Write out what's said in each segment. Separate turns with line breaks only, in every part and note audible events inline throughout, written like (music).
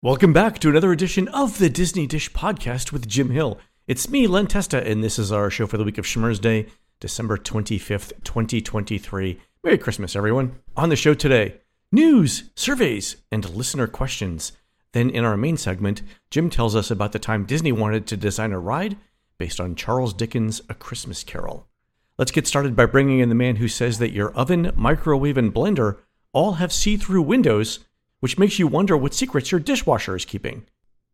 Welcome back to another edition of the Disney Dish Podcast with Jim Hill. It's me, Len Testa, and this is our show for the week of Schmurz Day, December 25th, 2023. Merry Christmas, everyone. On the show today, news, surveys, and listener questions. Then, in our main segment, Jim tells us about the time Disney wanted to design a ride based on Charles Dickens' A Christmas Carol. Let's get started by bringing in the man who says that your oven, microwave, and blender all have see through windows which makes you wonder what secrets your dishwasher is keeping.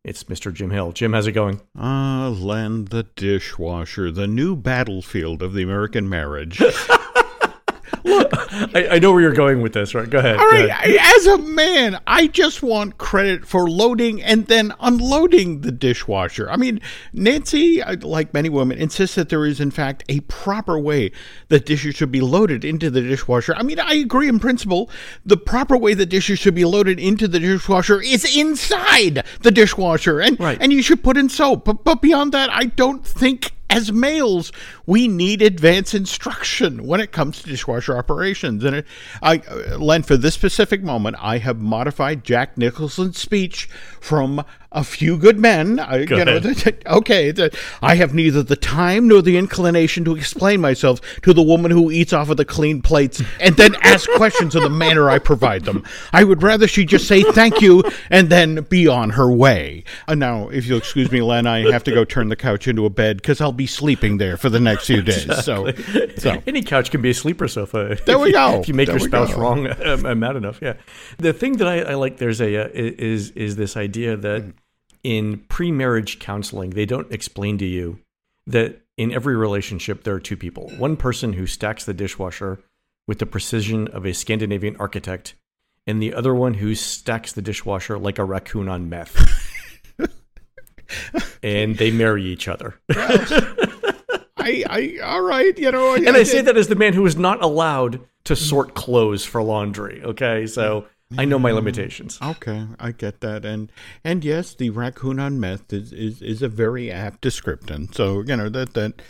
It's Mr. Jim Hill. Jim, how's it going?
Ah, Len, the dishwasher, the new battlefield of the American marriage. (laughs) (laughs)
I, I, know where you're going with this, right? Go ahead.
All right.
Ahead.
As a man, I just want credit for loading and then unloading the dishwasher. I mean, Nancy, uh, like many women, insists that there is, in fact, a proper way that dishes should be loaded into the dishwasher. I mean, I agree in principle. The proper way that dishes should be loaded into the dishwasher is inside the dishwasher, and
right.
and you should put in soap. But but beyond that, I don't think as males, we need advanced instruction when it comes to dishwasher operations. And it, I, uh, Len, for this specific moment, I have modified Jack Nicholson's speech from a few good men. I,
Go
you know, okay, I have neither the time nor the inclination to explain myself to the woman who eats off of the clean plates and then (laughs) ask questions in the manner I provide them. I would rather she just say thank you and then be on her way. Uh, now, if you'll excuse me, Len, I have to go turn the couch into a bed because I'll be sleeping there for the next few days. Exactly. So,
so, (laughs) any couch can be a sleeper sofa.
There we (laughs) go.
if you make
there
your spouse wrong, I'm, I'm, mad enough. Yeah. The thing that I, I like there's a uh, is is this idea that. Mm in pre-marriage counseling, they don't explain to you that in every relationship there are two people. One person who stacks the dishwasher with the precision of a Scandinavian architect, and the other one who stacks the dishwasher like a raccoon on meth. (laughs) and they marry each other.
I, I, all right, you know.
And I, I say that as the man who is not allowed to sort clothes for laundry. Okay, so I know my limitations.
Okay, I get that, and and yes, the raccoon on meth is is, is a very apt description. So you know that that.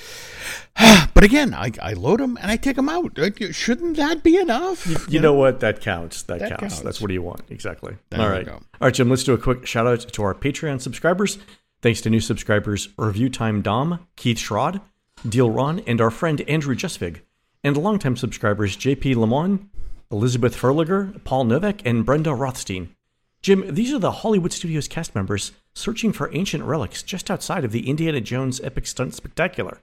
(sighs) but again, I, I load them and I take them out. Shouldn't that be enough?
You, you know, know, what? That counts. That, that counts. counts. That's what do you want exactly. There All right, all right, Jim. Let's do a quick shout out to our Patreon subscribers. Thanks to new subscribers Review Time Dom, Keith Schrod, Deal Ron, and our friend Andrew Justvig, and longtime subscribers JP Lamont, Elizabeth Furliger, Paul Novak, and Brenda Rothstein. Jim, these are the Hollywood Studios cast members searching for ancient relics just outside of the Indiana Jones Epic Stunt Spectacular.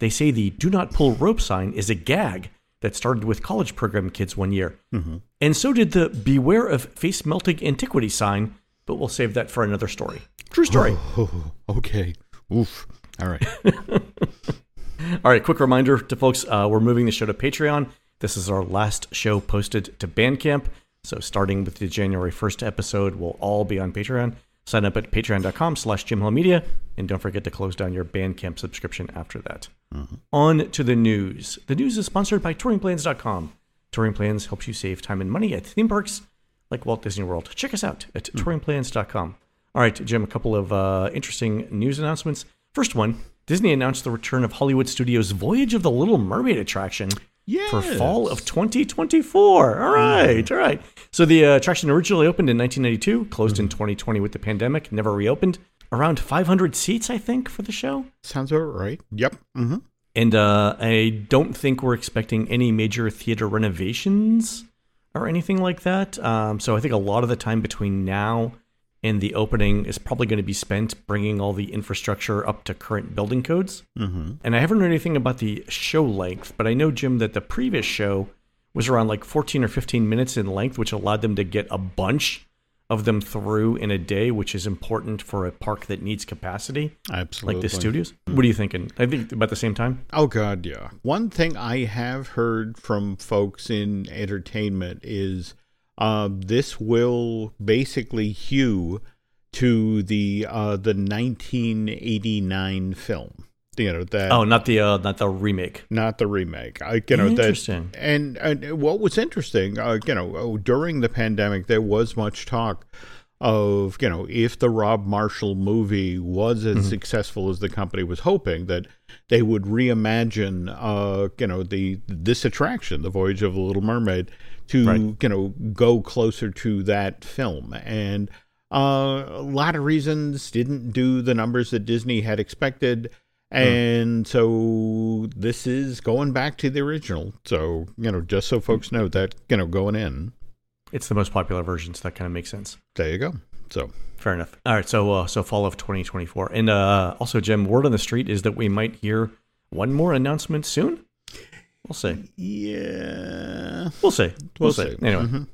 They say the do not pull rope sign is a gag that started with college program kids one year. Mm-hmm. And so did the beware of face melting antiquity sign, but we'll save that for another story. True story.
Oh, okay. Oof. All right. (laughs)
All right. Quick reminder to folks uh, we're moving the show to Patreon. This is our last show posted to Bandcamp. So starting with the January 1st episode, we'll all be on Patreon. Sign up at patreon.com slash jimhillmedia, and don't forget to close down your Bandcamp subscription after that. Mm-hmm. On to the news. The news is sponsored by touringplans.com. Touring Plans helps you save time and money at theme parks like Walt Disney World. Check us out at mm-hmm. touringplans.com. All right, Jim, a couple of uh, interesting news announcements. First one Disney announced the return of Hollywood Studios' Voyage of the Little Mermaid attraction yes. for fall of 2024. All right, mm. all right. So the uh, attraction originally opened in 1992, closed in 2020 with the pandemic, never reopened. Around 500 seats, I think, for the show.
Sounds about right. Yep. Mm-hmm.
And uh, I don't think we're expecting any major theater renovations or anything like that. Um, so I think a lot of the time between now and the opening is probably going to be spent bringing all the infrastructure up to current building codes. Mm-hmm. And I haven't heard anything about the show length, but I know, Jim, that the previous show was around like 14 or 15 minutes in length, which allowed them to get a bunch of them through in a day, which is important for a park that needs capacity.
Absolutely.
Like the studios. Mm-hmm. What are you thinking? I think about the same time.
Oh, God, yeah. One thing I have heard from folks in entertainment is uh, this will basically hew to the uh, the 1989 film. You know that.
Oh, not the uh, not the remake.
Not the remake. I, you know
interesting.
That, and, and what was interesting, uh, you know, oh, during the pandemic, there was much talk of you know if the Rob Marshall movie was as mm-hmm. successful as the company was hoping that they would reimagine uh you know the this attraction the voyage of the little mermaid to right. you know go closer to that film and uh, a lot of reasons didn't do the numbers that Disney had expected. And so this is going back to the original. So, you know, just so folks know that, you know, going in,
It's the most popular version, so that kind of makes sense.
there you go. So,
Fair enough. All right, so uh, so fall of 2024, and uh, also Jim, word on the street is that we might hear one more announcement soon. We'll see.
yeah.
We'll see. We'll,
We'll
see.
see.
Anyway,
Mhm.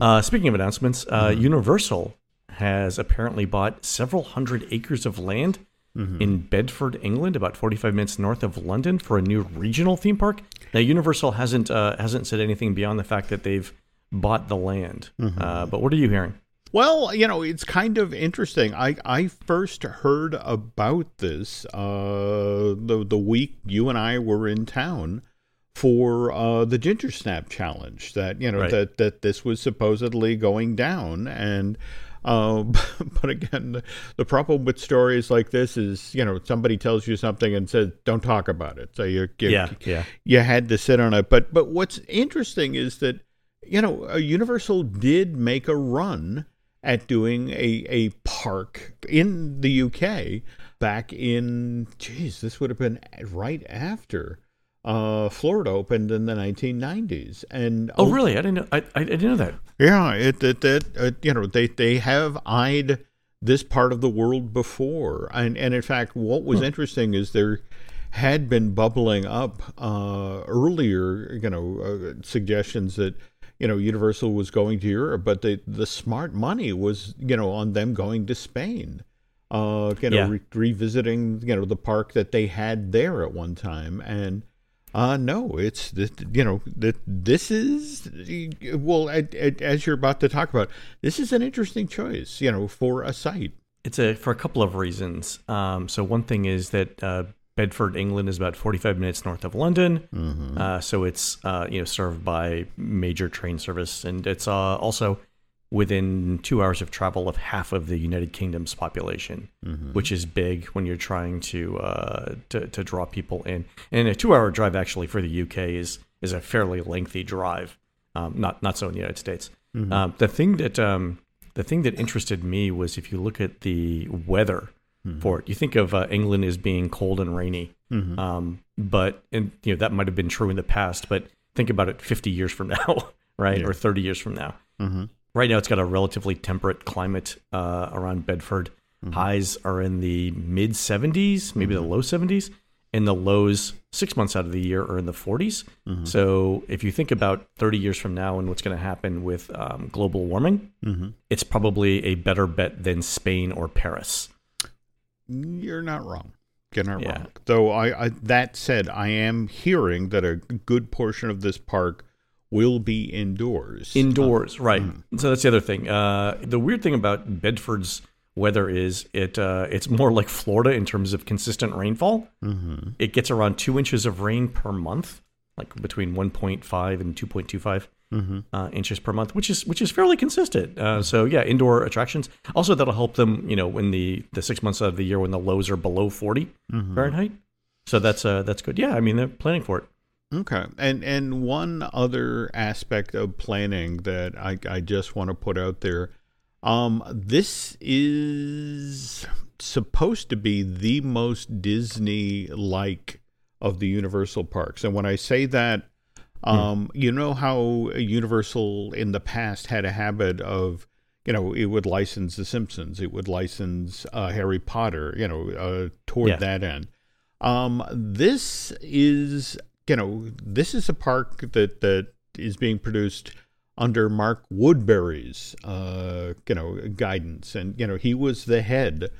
uh, speaking of announcements, uh, Universal has apparently bought several hundred acres of land
Mm-hmm.
in Bedford, England, about 45 minutes north of London, for a new regional theme park. Now, Universal hasn't uh, hasn't said anything beyond the fact that they've bought the land.
Mm-hmm.
Uh, but what are you hearing?
Well, you know, it's kind of interesting. I, I first heard about this uh, the the week you and I were in town for uh, the Ginger Snap challenge. That you know
Right.
that that this was supposedly going down, and uh, (laughs) but again, the, the problem with stories like this is you know somebody tells you something and says don't talk about it. So you,
Yeah, yeah.
you had to sit on it. But but what's interesting is that you know uh, Universal did make a run at doing a a park in the UK back in geez this would have been right after uh, Florida opened in the 1990s and
Oh, really? I didn't know. I, I didn't know that.
yeah, it it, it, it you know they they have eyed this part of the world before, and and in fact, what was interesting is there had been bubbling up uh, earlier, you know, uh, suggestions that you know Universal was going to Europe, but the the smart money was you know on them going to Spain. Uh, you know,
Yeah.
re- revisiting you know the park that they had there at one time, and uh, no, it's this, you know that this is well as you're about to talk about. This is an interesting choice, you know, for a site.
It's a for a couple of reasons. Um, so one thing is that uh, Bedford, England, is about 45 minutes north of London.
Mm-hmm.
Uh, so it's uh, you know served by major train service, and it's uh, also within two hours of travel of half of the United Kingdom's population,
Mm-hmm.
which is big when you're trying to, uh, to to draw people in. And a two-hour drive actually for the UK is is a fairly lengthy drive. Um, not not so in the United States. Um, the thing that um, the thing that interested me was if you look at the weather for it, you think of uh, England as being cold and rainy. Um, but and you know that might have been true in the past, but think about it 50 years from (laughs) now, right, or 30 years from now.
Mm-hmm.
Right now, it's got a relatively temperate climate uh, around Bedford. Highs are in the mid 70s, maybe the low 70s, and the lows six months out of the year are in the 40s. So if you think about 30 years from now and what's going to happen with um, global warming,
Mm-hmm.
it's probably a better bet than Spain or Paris.
You're not wrong. You're not
Yeah.
wrong. Though I, I that said, I am hearing that a good portion of this park will be indoors.
Indoors, right. So that's the other thing. Uh, the weird thing about Bedford's weather is it uh, it's more like Florida in terms of consistent rainfall.
mm-hmm.
It gets around two inches of rain per month, like between 1.5 and 2.25
Mm-hmm.
uh, inches per month, which is which is fairly consistent. Uh, so yeah, indoor attractions. Also, that'll help them, you know, when the the six months of the year when the lows are below 40
Mm-hmm.
Fahrenheit. So that's uh, that's good. Yeah, I mean they're planning for it.
Okay, and and one other aspect of planning that I I just want to put out there, um, this is supposed to be the most Disney like of the Universal parks, and when I say that, um, you know how Universal in the past had a habit of. You know, it would license The Simpsons. It would license uh, Harry Potter. You know, uh, toward
Yeah.
that end. Um, this is you know this is a park that that is being produced under Mark Woodbury's uh, you know guidance, and you know he was the head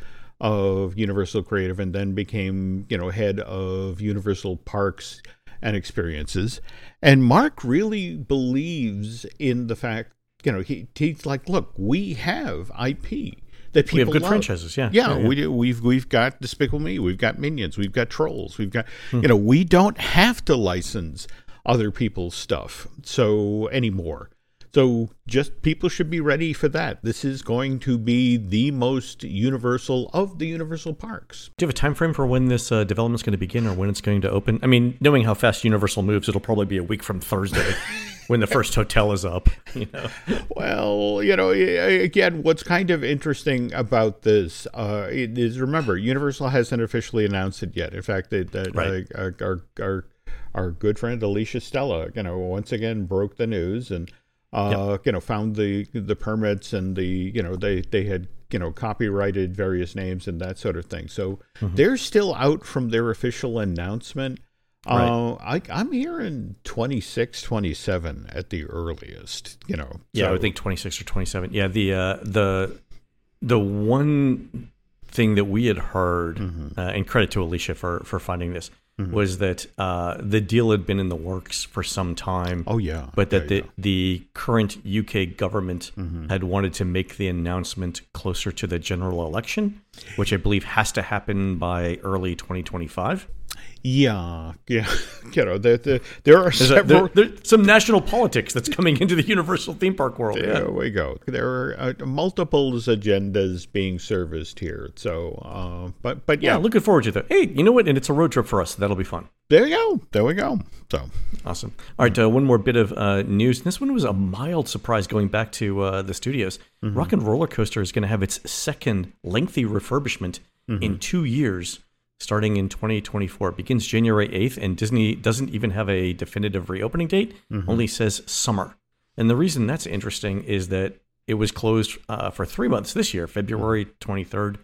of Universal Creative, and then became you know head of Universal Parks and Experiences. And Mark really believes in the fact you know he he's like, look, we have IP. That people
We have good
love.
franchises, yeah.
Yeah,
Yeah, yeah.
we do. We've we've got Despicable Me, we've got Minions, we've got Trolls, we've got
Hmm.
you know we don't have to license other people's stuff so anymore. So just people should be ready for that. This is going to be the most universal of the universal parks.
Do you have a time frame for when this uh, development is going to begin or when it's going to open? I mean, knowing how fast Universal moves, it'll probably be a week from Thursday. (laughs) when the first hotel is up. (laughs) You know,
Well, you know, again, what's kind of interesting about this uh, it is remember, Universal hasn't officially announced it yet. In fact, that that,
Right.
uh, our, our our good friend Alicia Stella, you know, once again broke the news and uh, you know found the the permits and the you know they they had you know copyrighted various names and that sort of thing. So
Mm-hmm.
they're still out from their official announcement. Uh, I, I'm hearing 26, 27 at the earliest. You know,
yeah, I would think twenty six or twenty seven. Yeah, the uh, the the one thing that we had heard,
Mm-hmm.
uh, and credit to Alicia for for finding this, was that uh, the deal had been in the works for some time.
Oh yeah,
but that
There
the,
you
the current UK government
Mm-hmm.
had wanted to make the announcement closer to the general election, which I believe has to happen by early 2025.
Go. yeah, yeah. (laughs) You know, there, there, there are
There's, a,
several.
there, there's some national politics that's coming into the Universal theme park world.
there
Yeah.
we go. There are uh, multiple agendas being serviced here. So, uh, but but
Yeah,
yeah,
looking forward to that. Hey, you know what? And it's a road trip for us. That'll be fun.
there we go. There we go. So,
Awesome. All right, uh, one more bit of uh, news. This one was a mild surprise going back to uh, the studios. Rock and Roller Coaster is going to have its second lengthy refurbishment in two years, starting in 2024. It begins January 8th, and Disney doesn't even have a definitive reopening date, only says summer. And the reason that's interesting is that it was closed uh, for three months this year, February 23rd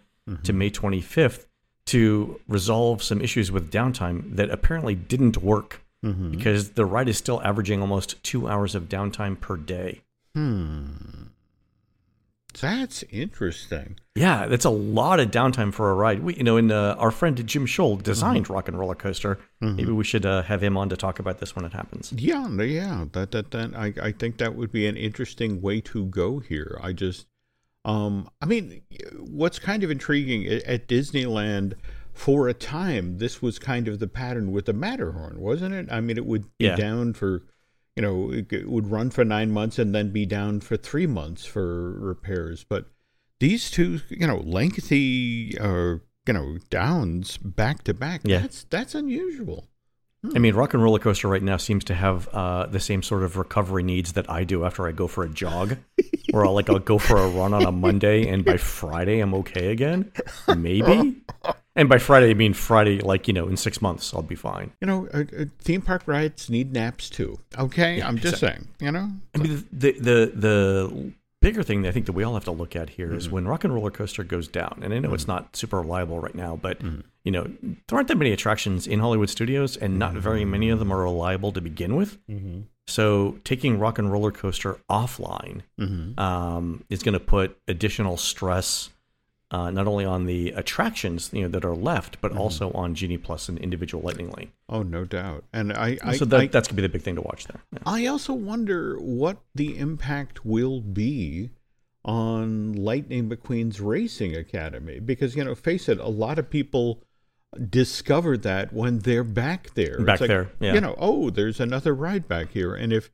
to May 25th, to resolve some issues with downtime that apparently didn't work because the ride is still averaging almost two hours of downtime per day. Hmm.
that's interesting.
Yeah, that's a lot of downtime for a ride. We, you know, and uh, our friend Jim Shull designed Rock and Roller Coaster. Maybe we should uh, have him on to talk about this when it happens.
Yeah, yeah. That that that I I think that would be an interesting way to go here. I just um I mean what's kind of intriguing at, Disneyland for a time this was kind of the pattern with the Matterhorn, wasn't it? I mean it would be
Yeah.
down for you know, it, it would run for 9 months and then be down for 3 months for repairs, but these two, you know, lengthy uh you know, downs back to back.
Yeah.
That's that's unusual.
I mean, Rock and Roller Coaster right now seems to have uh, the same sort of recovery needs that I do after I go for a jog, where I'll like I'll go for a run on a Monday, and by Friday I'm okay again, maybe. (laughs) And by Friday, I mean Friday, like you know, in six months I'll be fine.
You know, uh, uh, theme park rides need naps too. Okay, I'm just saying. You know,
I mean, the the the bigger thing that I think that we all have to look at here is when Rock and Roller Coaster goes down, and I know it's not super reliable right now, but you know there aren't that many attractions in Hollywood Studios, and not very many of them are reliable to begin with. So taking Rock and Roller Coaster offline um, is going to put additional stress. Uh, not only on the attractions you know that are left, but also on Genie Plus and individual Lightning Lane.
oh no doubt. And I, I,
so that,
I,
that's gonna be the big thing to watch there. Yeah.
I also wonder what the impact will be on Lightning McQueen's Racing Academy because you know, face it, a lot of people discover that when they're back there.
Back
like,
there, yeah.
You know, oh, there's another ride back here, and if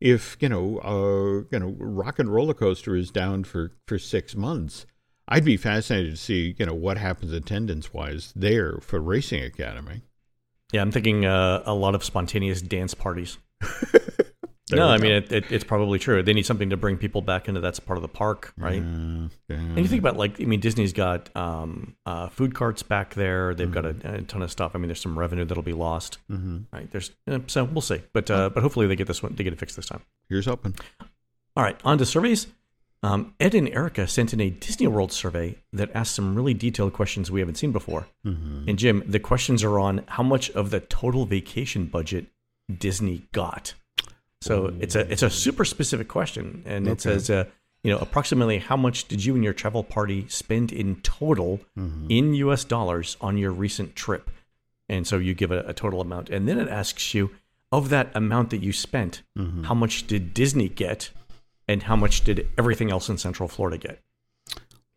if you know, uh, you know, Rock and Roller Coaster is down for for six months. I'd be fascinated to see, you know, what happens attendance wise there for Racing Academy.
Yeah, I'm thinking uh, a lot of spontaneous dance parties. (laughs) No, I mean it, it, it's probably true. They need something to bring people back into that part of the park, right?
Uh, yeah.
And you think about like, I mean, Disney's got um, uh, food carts back there. They've got a, a ton of stuff. I mean, there's some revenue that'll be lost,
Mm-hmm.
right? There's uh, so we'll see, but uh, but hopefully they get this one, they get it fixed this time.
Here's open.
All right, on to surveys. Um, Ed and Erica sent in a Disney World survey that asked some really detailed questions we haven't seen before.
Mm-hmm.
And Jim, the questions are on how much of the total vacation budget Disney got. So it's a it's a super specific question, and it says, uh, you know, approximately how much did you and your travel party spend in total
Mm-hmm.
in U.S. dollars on your recent trip? And so you give a, a total amount, and then it asks you of that amount that you spent,
Mm-hmm.
how much did Disney get, and how much did everything else in Central Florida get?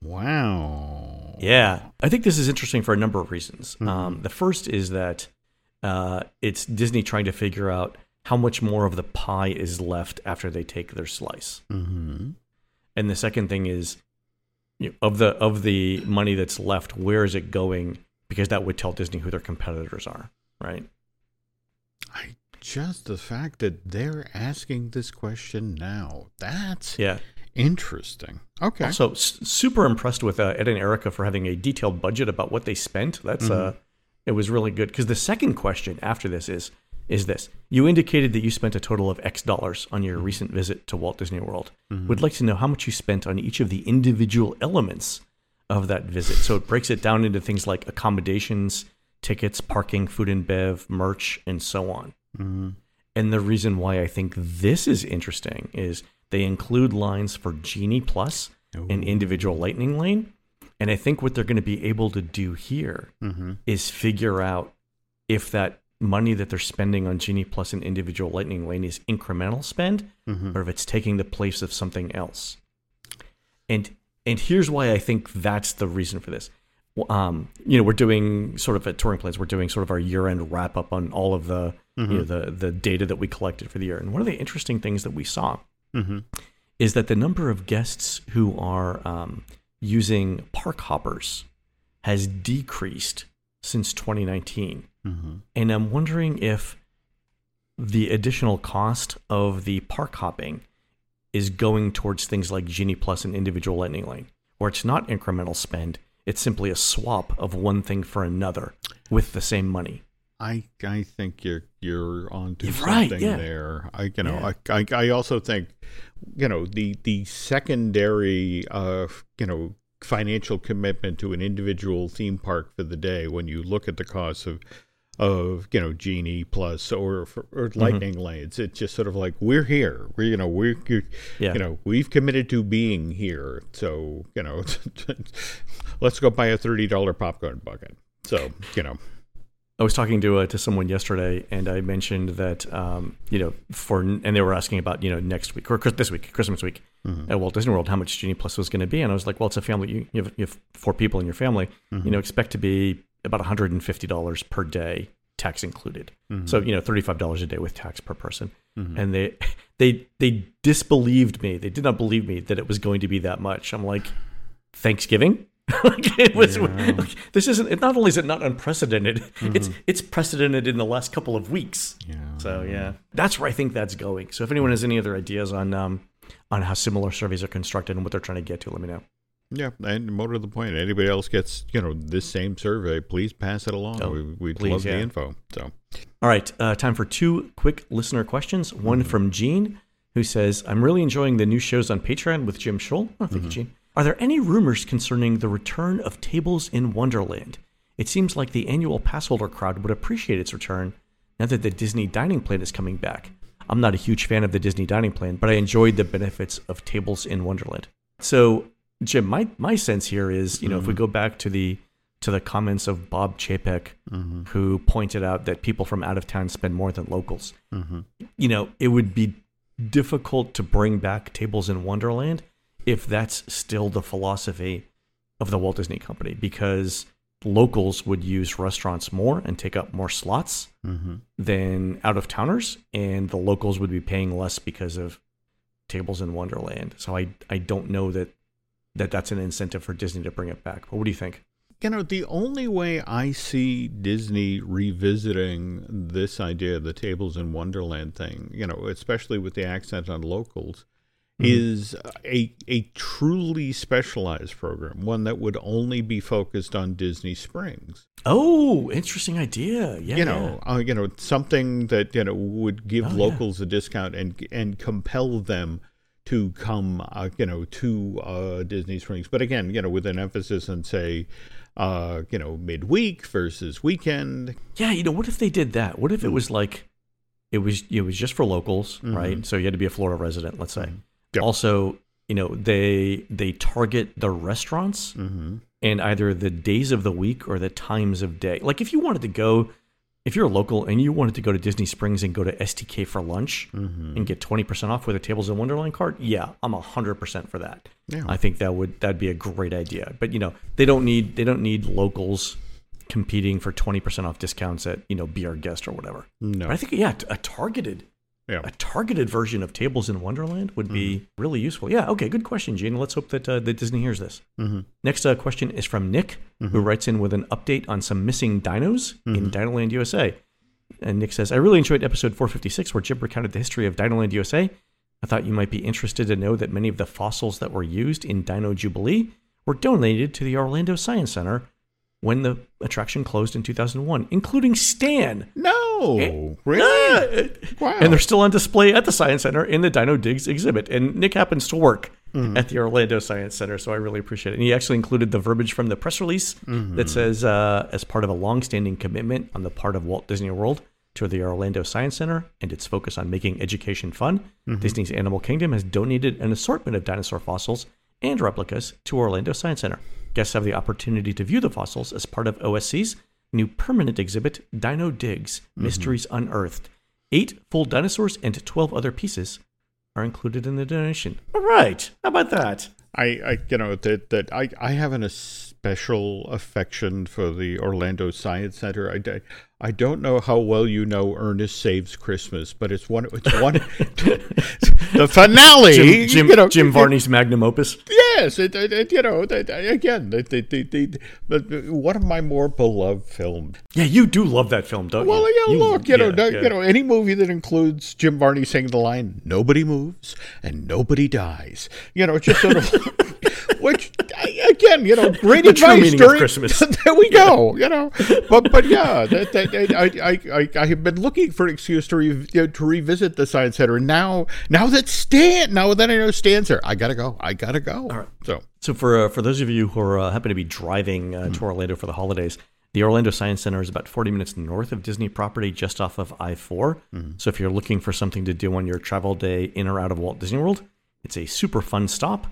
Wow.
Yeah, I think this is interesting for a number of reasons. Um, the first is that uh, it's Disney trying to figure out how much more of the pie is left after they take their slice,
Mm-hmm.
and the second thing is you know, of the of the money that's left, where is it going? Because that would tell Disney who their competitors are, right?
I just the fact that they're asking this question now. That's
Yeah.
interesting. Okay.
Also, s- super impressed with uh, Ed and Erica for having a detailed budget about what they spent. That's uh, it was really good. Because the second question after this is is this: You indicated that you spent a total of X dollars on your recent visit to Walt Disney World. Would like to know how much you spent on each of the individual elements of that visit. So it breaks it down into things like accommodations, tickets, parking, food and bev, merch, and so on. Mm-hmm. And the reason why I think this is interesting is they include lines for Genie plus Plus and individual Lightning Lane. And I think what they're going to be able to do here mm-hmm. is figure out if that money that they're spending on Genie Plus and individual Lightning Lane is incremental spend mm-hmm. or if it's taking the place of something else. And and here's why I think that's the reason for this. Um, you know, we're doing sort of at touring plans. We're doing sort of our year-end wrap up on all of the you mm-hmm. know the the data that we collected for the year. And one of the interesting things that we saw mm-hmm. is that the number of guests who are um, using park hoppers has decreased since 2019. Mm-hmm. And I'm wondering if the additional cost of the park hopping is going towards things like Genie Plus and individual Lightning Lane, where it's not incremental spend. It's simply a swap of one thing for another with the same money.
I I think you're you're onto
You're right,
something
yeah.
there. I you know
Yeah.
I, I I also think you know the the secondary uh you know financial commitment to an individual theme park for the day when you look at the cost of of you know genie plus or or
Mm-hmm.
lightning lanes it's just sort of like we're here we you know we're you
Yeah.
know we've committed to being here so you know (laughs) let's go buy a $30 popcorn bucket so you know
I was talking to uh, to someone yesterday, and I mentioned that um, you know for and they were asking about you know next week or this week, Christmas week at Walt Disney World, how much Genie Plus was going to be, and I was like, well, it's a family. You, you, have, you have four people in your family. You know, expect to be about one hundred and fifty dollars per day, tax included. So you know, thirty five dollars a day with tax per person. And they (laughs) they they disbelieved me. They did not believe me that it was going to be that much. I'm like, Thanksgiving. (laughs) like it was. like, this isn't. It not only is it not unprecedented, (laughs) it's it's precedented in the last couple of weeks.
yeah
So yeah, that's where I think that's going. So if anyone has any other ideas on um on how similar surveys are constructed and what they're trying to get to, let me know.
Yeah, and more to the point, anybody else gets you know this same survey, please pass it along.
Oh,
we, we'd
please,
love the info. So
All right, uh, time for two quick listener questions. One from Gene, who says, "I'm really enjoying the new shows on Patreon with Jim Shull." Oh, thank you, Gene. Are there any rumors concerning the return of Tables in Wonderland? It seems like the annual pass holder crowd would appreciate its return now that the Disney dining plan is coming back. I'm not a huge fan of the Disney dining plan, but I enjoyed the benefits of Tables in Wonderland. So, Jim, my my sense here is, you know, if we mm-hmm. go back to the to the comments of Bob Chapek, mm-hmm. who pointed out that people from out of town spend more than locals. Mm-hmm. You know, it would be difficult to bring back Tables in Wonderland if that's still the philosophy of the Walt Disney Company, because locals would use restaurants more and take up more slots mm-hmm. than out of towners, and the locals would be paying less because of Tables in Wonderland. So I I don't know that that that's an incentive for Disney to bring it back. But what do you think?
you know the only way I see Disney revisiting this idea of the tables in Wonderland thing, you know, especially with the accent on locals, is a a truly specialized program, one that would only be focused on Disney Springs.
Oh, interesting idea. Yeah,
you know, uh, you know, something that you know would give
Oh, yeah.
locals a discount and and compel them to come, uh, you know, to uh, Disney Springs. But again, you know, with an emphasis on say, uh, you know, midweek versus weekend.
Yeah, you know, what if they did that? What if it was like it was it was just for locals, right? So you had to be a Florida resident, let's say.
Yep.
Also, you know, they they target the restaurants mm-hmm. and either the days of the week or the times of day. Like if you wanted to go if you're a local and you wanted to go to Disney Springs and go to STK for lunch mm-hmm. and get 20% off with a Tables in Wonderland card, yeah, I'm 100% for that.
Yeah.
I think that would that'd be a great idea. But you know, they don't need they don't need locals competing for 20% off discounts at, you know, Be Our Guest or whatever.
No,
But I think yeah, a targeted
yeah,
a targeted version of Tables in Wonderland would be really useful. Yeah, okay, good question, Gene. Let's hope that uh, that Disney hears this. Next uh, question is from Nick, who writes in with an update on some missing dinos in Dinoland USA. And Nick says, I really enjoyed episode 456 where Jim recounted the history of Dinoland USA. I thought you might be interested to know that many of the fossils that were used in Dino Jubilee were donated to the Orlando Science Center when the attraction closed in 2001, including Stan.
No, really?
Ah!
Wow.
And they're still on display at the Science Center in the Dino Digs exhibit. And Nick happens to work at the Orlando Science Center, so I really appreciate it. And he actually included the verbiage from the press release that says, uh, as part of a long-standing commitment on the part of Walt Disney World to the Orlando Science Center and its focus on making education fun, Disney's Animal Kingdom has donated an assortment of dinosaur fossils and replicas to Orlando Science Center. Guests have the opportunity to view the fossils as part of OSC's new permanent exhibit, Dino Digs mm-hmm. Mysteries Unearthed. Eight full dinosaurs and 12 other pieces are included in the donation. All right. How about that?
I, I you know that that I I have an especial affection for the Orlando Science Center. I, I, don't know how well you know Ernest Saves Christmas, but it's one it's one (laughs) the finale.
Jim, Jim,
you know,
Jim Varney's magnum opus.
Yes, it, it, it, you know, again, the, the, the, the, but one of my more beloved films.
Yeah, you do love that film, don't
Well,
you?
yeah,
You-
look, you know,
yeah, yeah.
you know, any movie that includes Jim Varney saying the line "Nobody moves and nobody dies," you know, just sort of, (laughs) which again, you know, great
The
advice during
Christmas. (laughs)
there we go, you know, but but yeah, that, that, I, I I I have been looking for an excuse to re, you know, to revisit the Science Center, and now now that Stan, now that I know Stan's there, I gotta go, I gotta go. All
right.
so.
So for uh, for those of you who are, uh, happen to be driving uh, to Orlando for the holidays, the Orlando Science Center is about 40 minutes north of Disney property, just off of I-4. So if you're looking for something to do on your travel day in or out of Walt Disney World, it's a super fun stop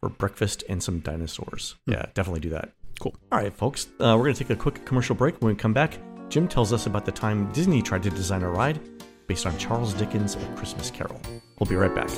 for breakfast and some dinosaurs. Yeah, definitely do that.
Cool.
All right, folks, uh, we're going to take a quick commercial break. When we come back, Jim tells us about the time Disney tried to design a ride based on Charles Dickens' A Christmas Carol. We'll be right back.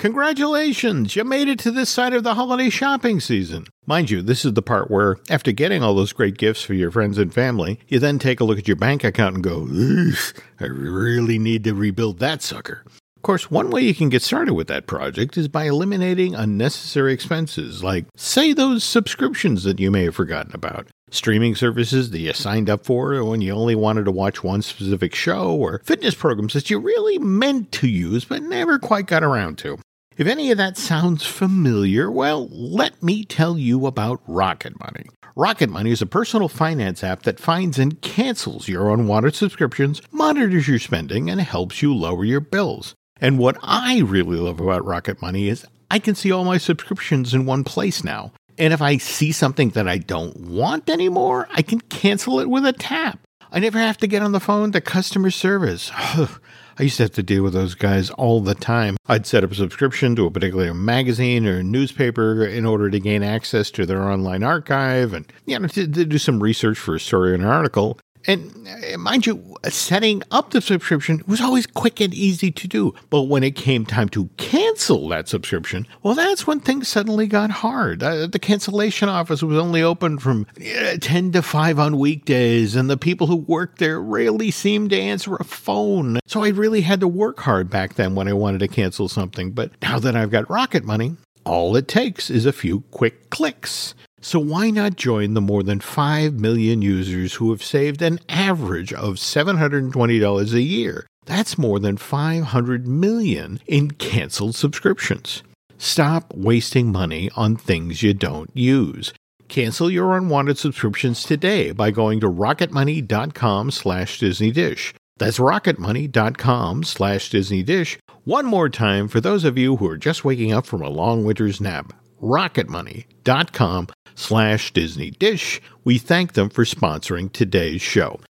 Congratulations! You made it to this side of the holiday shopping season. Mind you, this is the part where, after getting all those great gifts for your friends and family, you then take a look at your bank account and go, "Ugh, I really need to rebuild that sucker. Of course, one way you can get started with that project is by eliminating unnecessary expenses, like, say, those subscriptions that you may have forgotten about. Streaming services that you signed up for when you only wanted to watch one specific show, or fitness programs that you really meant to use but never quite got around to. If any of that sounds familiar, well, let me tell you about Rocket Money. Rocket Money is a personal finance app that finds and cancels your unwanted subscriptions, monitors your spending, and helps you lower your bills. And what I really love about Rocket Money is I can see all my subscriptions in one place now. And if I see something that I don't want anymore, I can cancel it with a tap. I never have to get on the phone to customer service. (sighs) I used to have to deal with those guys all the time. I'd set up a subscription to a particular magazine or newspaper in order to gain access to their online archive and, you know, to, to do some research for a story or an article. And uh, mind you, setting up the subscription was always quick and easy to do. But when it came time to cancel that subscription, well, that's when things suddenly got hard. Uh, the cancellation office was only open from uh, 10 to 5 on weekdays, and the people who worked there rarely seemed to answer a phone. So I really had to work hard back then when I wanted to cancel something. But now that I've got Rocket Money, all it takes is a few quick clicks. So why not join the more than 5 million users who have saved an average of $720 a year? That's more than 500 million in canceled subscriptions. Stop wasting money on things you don't use. Cancel your unwanted subscriptions today by going to rocketmoney.com slash disneydish. That's rocketmoney.com slash disneydish. One more time for those of you who are just waking up from a long winter's nap. rocketmoney.com slash disneydish. We thank them for sponsoring today's show.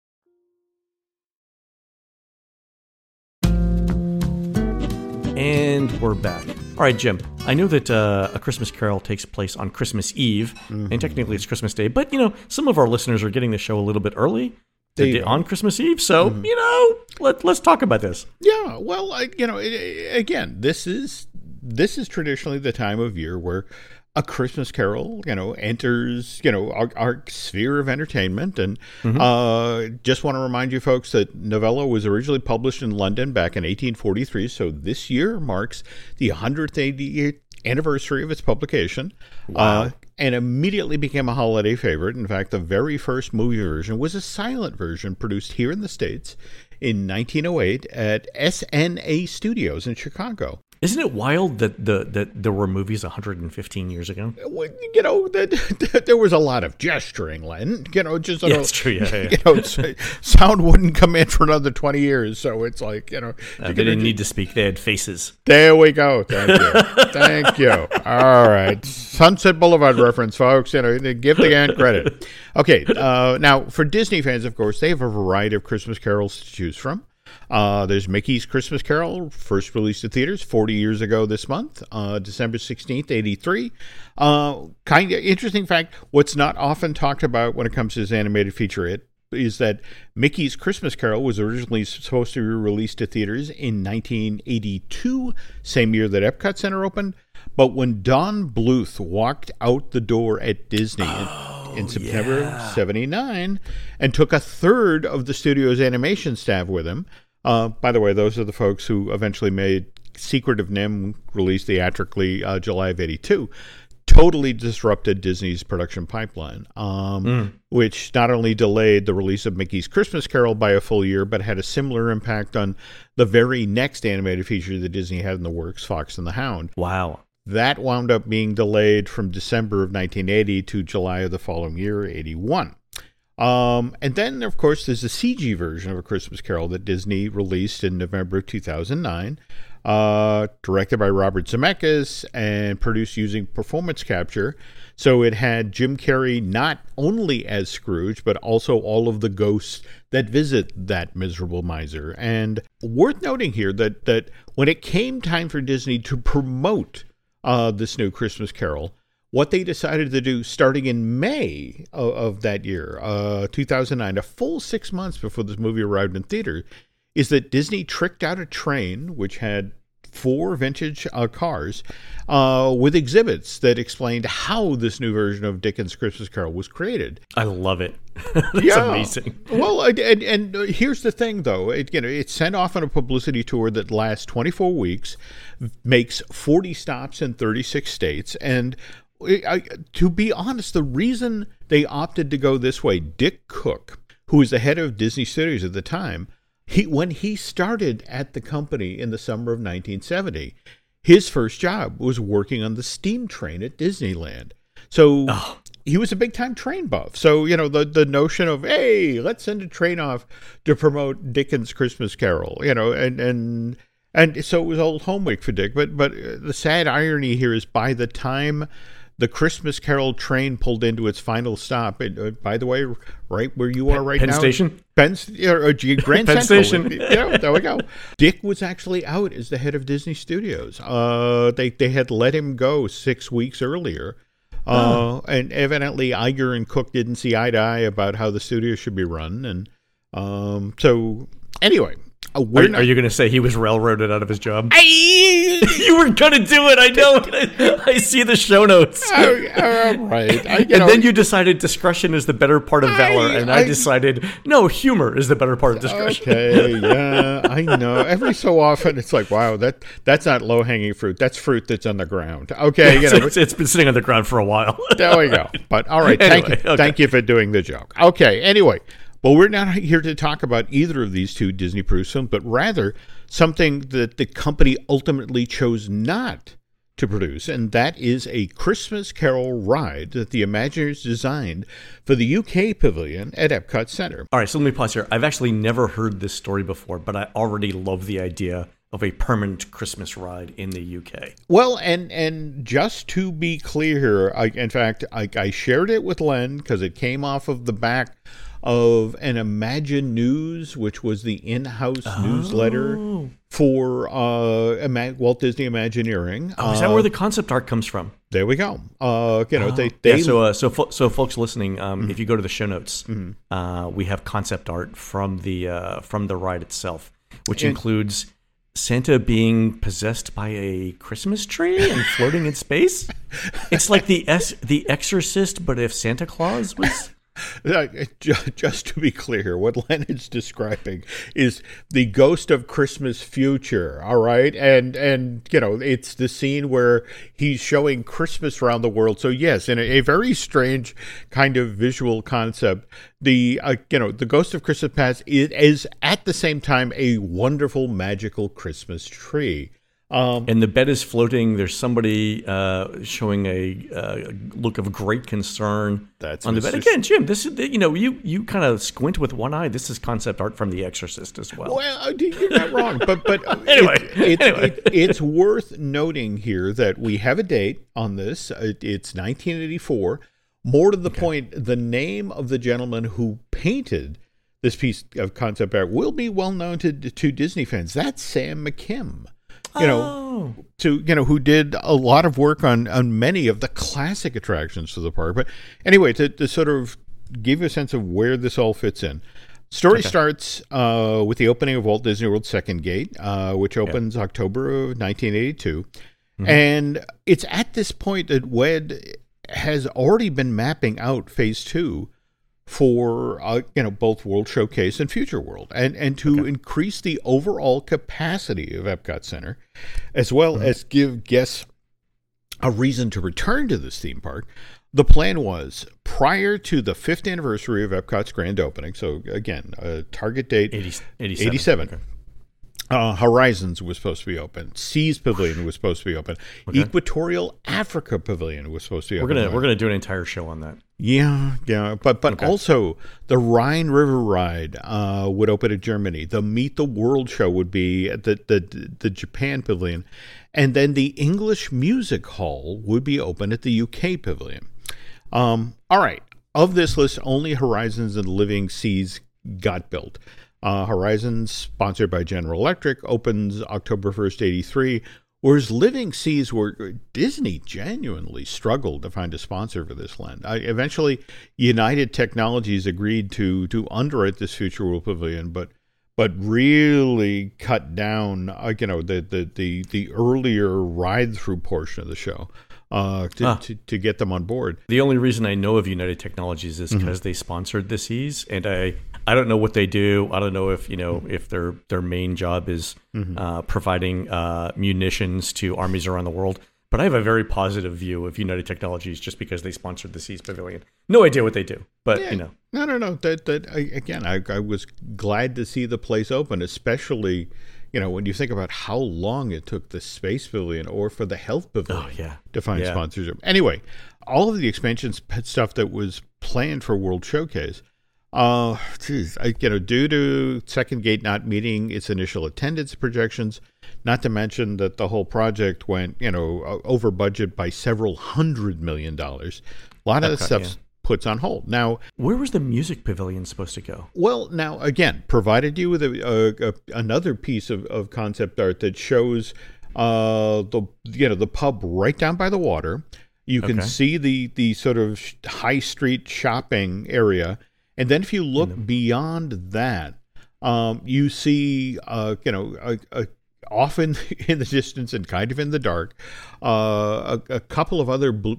And we're back. All right, Jim. I know that uh, A Christmas Carol takes place on Christmas Eve,
Mm-hmm.
and technically it's Christmas Day, but, you know, some of our listeners are getting the show a little bit early
There you
to-
go. Mm-hmm.
on Christmas Eve. So, you know, let, let's talk about this.
Yeah, well, I, you know, it- again, this is this is traditionally the time of year where a Christmas Carol, you know, enters, you know, our, our sphere of entertainment. And uh, just want to remind you folks that Novella was originally published in London back in 1843. So this year marks the 180th anniversary of its publication. Uh, and immediately became a holiday favorite. In fact, the very first movie version was a silent version produced here in the States in 1908 at Essanay Studios in Chicago.
Isn't it wild that the that there were movies 115 years ago?
Well, You know, that, there was a lot of gesturing, Len. You know, just
Yeah, it's true. Yeah, yeah. (laughs)
You know, sound wouldn't come in for another 20 years, so it's like you know.
Uh, they didn't need to speak; they had faces.
There we go. Thank you. (laughs) Thank you. All right. Sunset Boulevard reference, folks. You know, give the ant credit. Okay. Uh, now, for Disney fans, of course, they have a variety of Christmas carols to choose from. Uh, there's Mickey's Christmas Carol, first released to theaters 40 years ago this month, uh, December 16th, 83. Uh, kind of interesting fact what's not often talked about when it comes to this animated feature it is that Mickey's Christmas Carol was originally supposed to be released to theaters in 1982, same year that Epcot Center opened. But when Don Bluth walked out the door at Disney in, in September 79 and took a third of the studio's animation staff with him, uh, by the way, those are the folks who eventually made Secret of NIMH released theatrically uh, July of 82 totally disrupted Disney's production pipeline, um, which not only delayed the release of Mickey's Christmas Carol by a full year, but had a similar impact on the very next animated feature that Disney had in the works, Fox and the Hound.
Wow.
That wound up being delayed from December of 1980 to July of the following year, 81. Um, and then, of course, there's a CG version of A Christmas Carol that Disney released in November of 2009, uh, directed by Robert Zemeckis and produced using performance capture. So it had Jim Carrey not only as Scrooge, but also all of the ghosts that visit that miserable miser. And worth noting here that, that when it came time for Disney to promote uh, this new Christmas Carol, what they decided to do starting in May of, of that year, uh, 2009, a full six months before this movie arrived in theater, is that Disney tricked out a train which had four vintage uh, cars uh, with exhibits that explained how this new version of Dickens' Christmas Carol was created.
I love it. (laughs) That's amazing.
Well, and, and, here's the thing, though. It, you know, it's sent off on a publicity tour that lasts 24 weeks, makes 40 stops in 36 states, and I, to be honest, the reason they opted to go this way, Dick Cook, who was the head of Disney Studios at the time, he when he started at the company in the summer of 1970, his first job was working on the steam train at Disneyland. So he was a big time train buff. So, you know, the, the notion of, hey, let's send a train off to promote Dickens' Christmas Carol, you know, and, and, and so it was old home week for Dick. But, but uh, the sad irony here is by the time the Christmas Carol train pulled into its final stop, it, uh, by the way, right where you are right
Penn
now.
Station?
Penn, or, or G- (laughs) Grand
Penn
Central.
Station. (laughs)
Yeah, there we go. Dick was actually out as the head of Disney Studios. Uh, they they had let him go six weeks earlier. Uh, and evidently Iger and Cook didn't see eye to eye about how the studio should be run, and um, so anyway, we're not.
are you going to say he was railroaded out of his job? (laughs) you were going to do it. I know. (laughs) I see the show notes.
Oh, all right, I, you
and
know,
then you decided discretion is the better part of valor, and I,
I-
decided no, humor is the better part of discretion.
Okay, (laughs) yeah, I know. Every so often, it's like, wow, that that's not low hanging fruit. That's fruit that's on the ground. Okay, you know,
it's, it's been sitting on the ground for a while.
there we go. But all right, thank
Anyway,
you,
okay.
thank you for doing the joke. Okay, anyway, but we're not here to talk about either of these two Disney produced films, but rather something that the company ultimately chose not to produce, and that is a Christmas Carol ride that the Imagineers designed for the UK pavilion at Epcot Center.
All right, so let me pause here. I've actually never heard this story before, but I already love the idea of a permanent Christmas ride in the UK.
Well, and and just to be clear here, I, in fact, I, I shared it with Len because it came off of the back of an Imagine News, which was the in-house newsletter for uh, Walt Disney Imagineering.
Oh, is that where the concept art comes from?
there we go. Uh, you know, they they
yeah, so uh, so fo- so folks listening, um, if you go to the show notes, uh, we have concept art from the uh, from the ride itself, which includes Santa being possessed by a Christmas tree and floating in space. (laughs) It's like the S- the Exorcist, but if Santa Claus was
uh, (laughs) just to be clear, what Leonard's describing is the ghost of Christmas future. All right, and and you know it's the scene where he's showing Christmas around the world. So yes, in a, a very strange kind of visual concept, the uh, you know the ghost of Christmas past is, is at the same time a wonderful magical Christmas tree.
Um, and the bed is floating. There's somebody uh, showing a uh, look of great concern
that's
on the bed. Again, Jim, this is you know you you kind of squint with one eye. This is concept art from The Exorcist as well.
Well, uh, you're not wrong, but but (laughs)
anyway,
it, it,
anyway.
It, it's worth noting here that we have a date on this. It's 1984. More to the okay. point, the name of the gentleman who painted this piece of concept art will be well known to to Disney fans. That's Sam McKim you know, oh. to you know who did a lot of work on on many of the classic attractions to the park. But anyway, to, to sort of give you a sense of where this all fits in. Story okay. starts uh, with the opening of Walt Disney World's second gate, uh, which opens yeah. October of 1982. Mm-hmm. And it's at this point that WED has already been mapping out phase two for uh, you know both World Showcase and Future World, and and to okay. increase the overall capacity of Epcot Center, as well mm-hmm. as give guests a reason to return to this theme park. The plan was prior to the fifth anniversary of Epcot's grand opening. So again, a target date
80,
87. 87. Okay. Uh, Horizons was supposed to be open. Seas Pavilion was supposed to be open. Okay. Equatorial Africa Pavilion was supposed to be
we're
open.
Gonna, we're gonna do an entire show on that.
Yeah, yeah, but but okay. also the Rhine River Ride uh, would open at Germany. The Meet the World show would be at the, the the Japan Pavilion, and then the English Music Hall would be open at the UK Pavilion. Um, all right, of this list, only Horizons and Living Seas got built. Uh, Horizons, sponsored by General Electric, opens October 1st, 83. Whereas Living Seas, where Disney genuinely struggled to find a sponsor for this land. I, eventually, United Technologies agreed to to underwrite this Future World Pavilion, but but really cut down, uh, you know, the, the the the earlier ride through portion of the show uh, to, ah. to, to, get them on board.
The only reason I know of United Technologies is because mm-hmm. they sponsored the Seas, and I I don't know what they do. I don't know if you know if their their main job is mm-hmm. uh, providing uh, munitions to armies around the world. But I have a very positive view of United Technologies just because they sponsored the Seas Pavilion. No idea what they do, but yeah. you know.
No, no, no. That that I, again, I, I was glad to see the place open, especially you know, when you think about how long it took the Space Pavilion or for the Health Pavilion
oh, yeah.
to find
yeah.
sponsorship. Anyway, all of the expansion stuff that was planned for World Showcase, uh, geez, I, you know, due to Second Gate not meeting its initial attendance projections, not to mention that the whole project went, you know, over budget by several hundred million dollars. A lot of the stuff. Yeah puts on hold. Now,
where was the music pavilion supposed to go?
Well, now again, provided you with a, a, a another piece of, of concept art that shows uh, the you know the pub right down by the water. You can okay. see the the sort of high street shopping area, and then if you look the- beyond that, um, you see uh, you know a, a often (laughs) in the distance and kind of in the dark, uh, a, a, couple of other bl-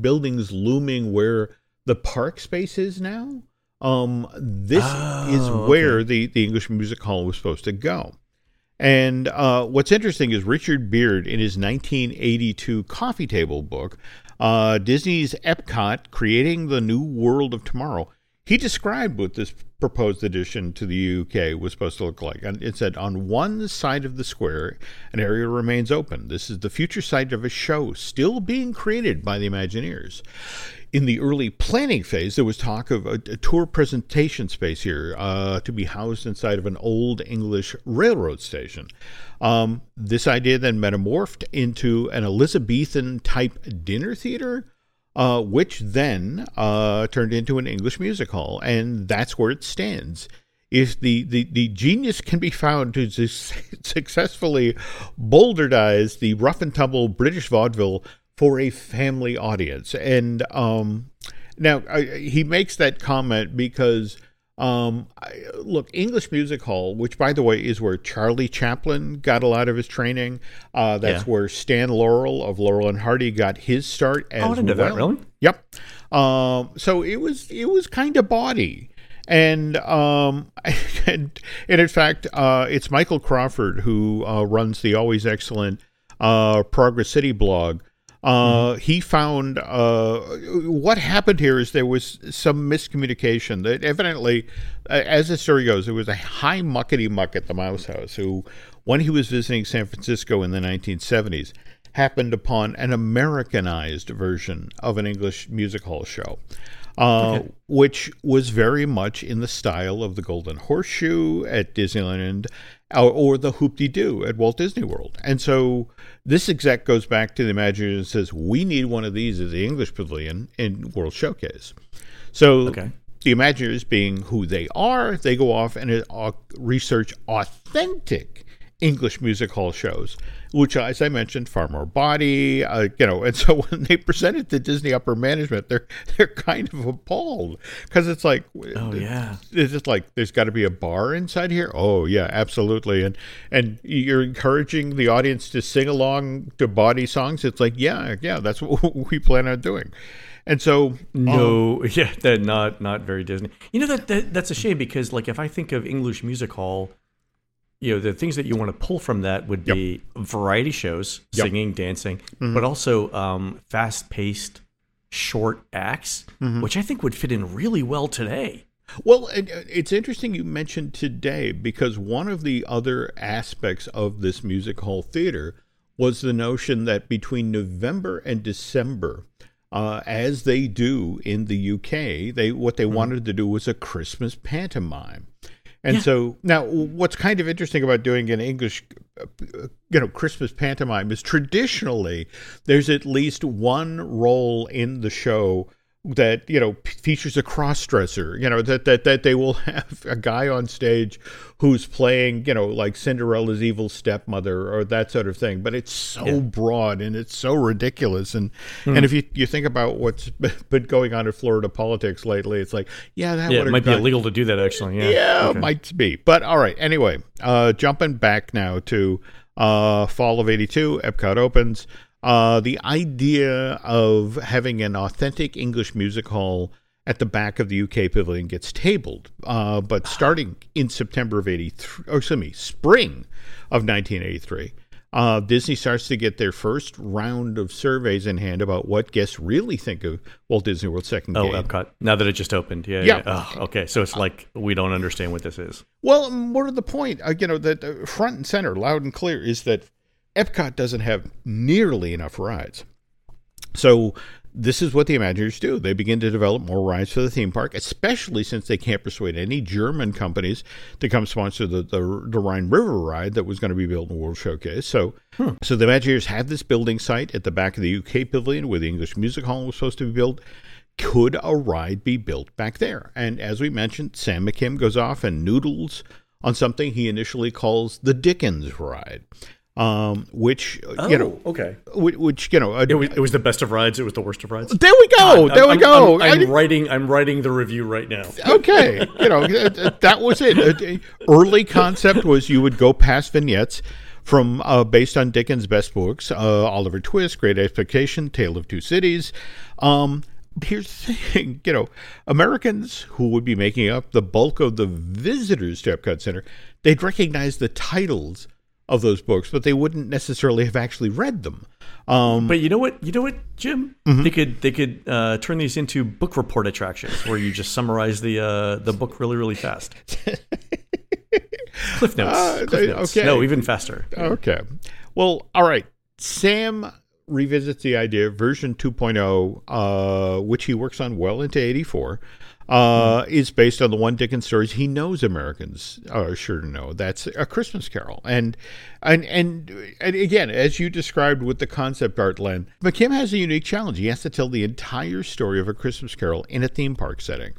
buildings looming where the park space is now. Um, this oh, is where okay. the, the English Music Hall was supposed to go. And uh, what's interesting is Richard Beard, in his 1982 coffee table book, uh, Disney's Epcot Creating the New World of Tomorrow, he described what this proposed addition to the UK was supposed to look like. And it said, on one side of the square, an area remains open. This is the future site of a show still being created by the Imagineers in the early planning phase, there was talk of a, a tour presentation space here uh, to be housed inside of an old English railroad station. Um, this idea then metamorphed into an Elizabethan type dinner theater, uh, which then uh, turned into an English music hall, and that's where it stands. If the, the, the genius can be found to (laughs) successfully boulderdize the rough and tumble British vaudeville for a family audience. And um, now I, he makes that comment because Um, I, look, English Music Hall, which by the way is where Charlie Chaplin got a lot of his training. Uh, that's
Yeah.
where Stan Laurel of Laurel and Hardy got his start as
Oh, I didn't know
well.
that. Really?
Yep. Um, so it was it was kind of bawdy. And um, (laughs) and, and in fact, uh, it's Michael Crawford who uh, runs the always excellent uh, Progress City blog. Uh, He found uh, what happened here is there was some miscommunication. That evidently, uh, as the story goes, there was a high muckety muck at the Mouse House who, when he was visiting San Francisco in the 1970s, happened upon an Americanized version of an English music hall show, uh, which was very much in the style of the Golden Horseshoe at Disneyland or, or the Hoop-Dee Doo at Walt Disney World. And so this exec goes back to the Imagineers and says, We need one of these at the English Pavilion in World Showcase. So
Okay.
the Imagineers, being who they are, they go off and uh, research authentic English music hall shows, which, as I mentioned, far more body, uh, you know. And (laughs) so when they present it to Disney upper management, they're they're kind of appalled because it's like,
Oh yeah.
it's just like there's got to be a bar inside here. Oh yeah, absolutely. And and you're encouraging the audience to sing along to body songs. It's like yeah, yeah, that's (laughs) what we plan on doing. And so
No, (laughs) yeah, that not not very Disney. You know that, that that's a shame because like if I think of English music hall, you know the things that you want to pull from that would be variety shows,
Yep. Mm-hmm.
singing, dancing, but also um, fast paced, short acts,
Mm-hmm.
which I think would fit in really well today.
Well, it's interesting you mentioned today because one of the other aspects of this music hall theater was the notion that between November and December, uh, as they do in the UK, they what they wanted to do was a Christmas pantomime. And
Yeah.
so now, what's kind of interesting about doing an English, you know, Christmas pantomime is traditionally there's at least one role in the show that you know p- features a cross dresser you know that that that they will (laughs) have a guy on stage who's playing you know like cinderella's evil stepmother or that sort of thing but it's so
Yeah.
broad and it's so ridiculous and and if you you think about what's been going on in florida politics lately it's like yeah that
Yeah, it might be illegal to do that actually. Yeah,
yeah,
Okay.
it might be. But all right. Anyway, uh, jumping back now to uh, fall of '82, Epcot opens. Uh, the idea of having an authentic English music hall at the back of the UK pavilion gets tabled. Uh, but starting in September of '83, or excuse me, spring of 1983. Uh, Disney starts to get their first round of surveys in hand about what guests really think of Walt Disney World's second
Oh,
game.
Epcot. Now that it just opened. Yeah.
Yeah.
yeah. Oh, okay. So it's like we don't understand what this is.
Well, more to the point, uh, you know, that uh, front and center, loud and clear, is that Epcot doesn't have nearly enough rides. So this is what the Imagineers do. They begin to develop more rides for the theme park, especially since they can't persuade any German companies to come sponsor the, the, the Rhine River ride that was going to be built in World Showcase. So, so the Imagineers have this building site at the back of the UK Pavilion where the English Music Hall was supposed to be built could a ride be built back there? And as we mentioned, Sam McKim goes off and noodles on something he initially calls the Dickens ride, um, which you know,
okay.
which, which you know, uh,
It was, it was the best of rides. It was the worst of rides.
there we go, there we
I'm-
go.
I'm, I'm
didn't-
writing. I'm writing the review right now.
okay, you know, th- th- that was it. Uh, Early concept was you would go past vignettes from uh, based on Dickens' best books, uh, Oliver Twist, Great Expectation, Tale of Two Cities. Um, here's the thing, (laughs) you know, Americans who would be making up the bulk of the visitors to Epcot Center, they'd recognize the titles of those books, but they wouldn't necessarily have actually read them. Um,
But you know what? You know what, Jim?
Mm-hmm.
They could they could uh, turn these into book report attractions where you just summarize the uh, the book really really fast. (laughs) Cliff notes.
Uh,
Cliff notes.
okay.
No, even faster.
Okay. Well, all right. Sam revisits the idea, of version 2.0, uh, which he works on well into 84, uh, is based on the one Dickens stories he knows Americans are sure to know. That's A Christmas Carol. And, and, and, and again, as you described with the concept art, Len, McKim has a unique challenge. He has to tell the entire story of A Christmas Carol in a theme park setting.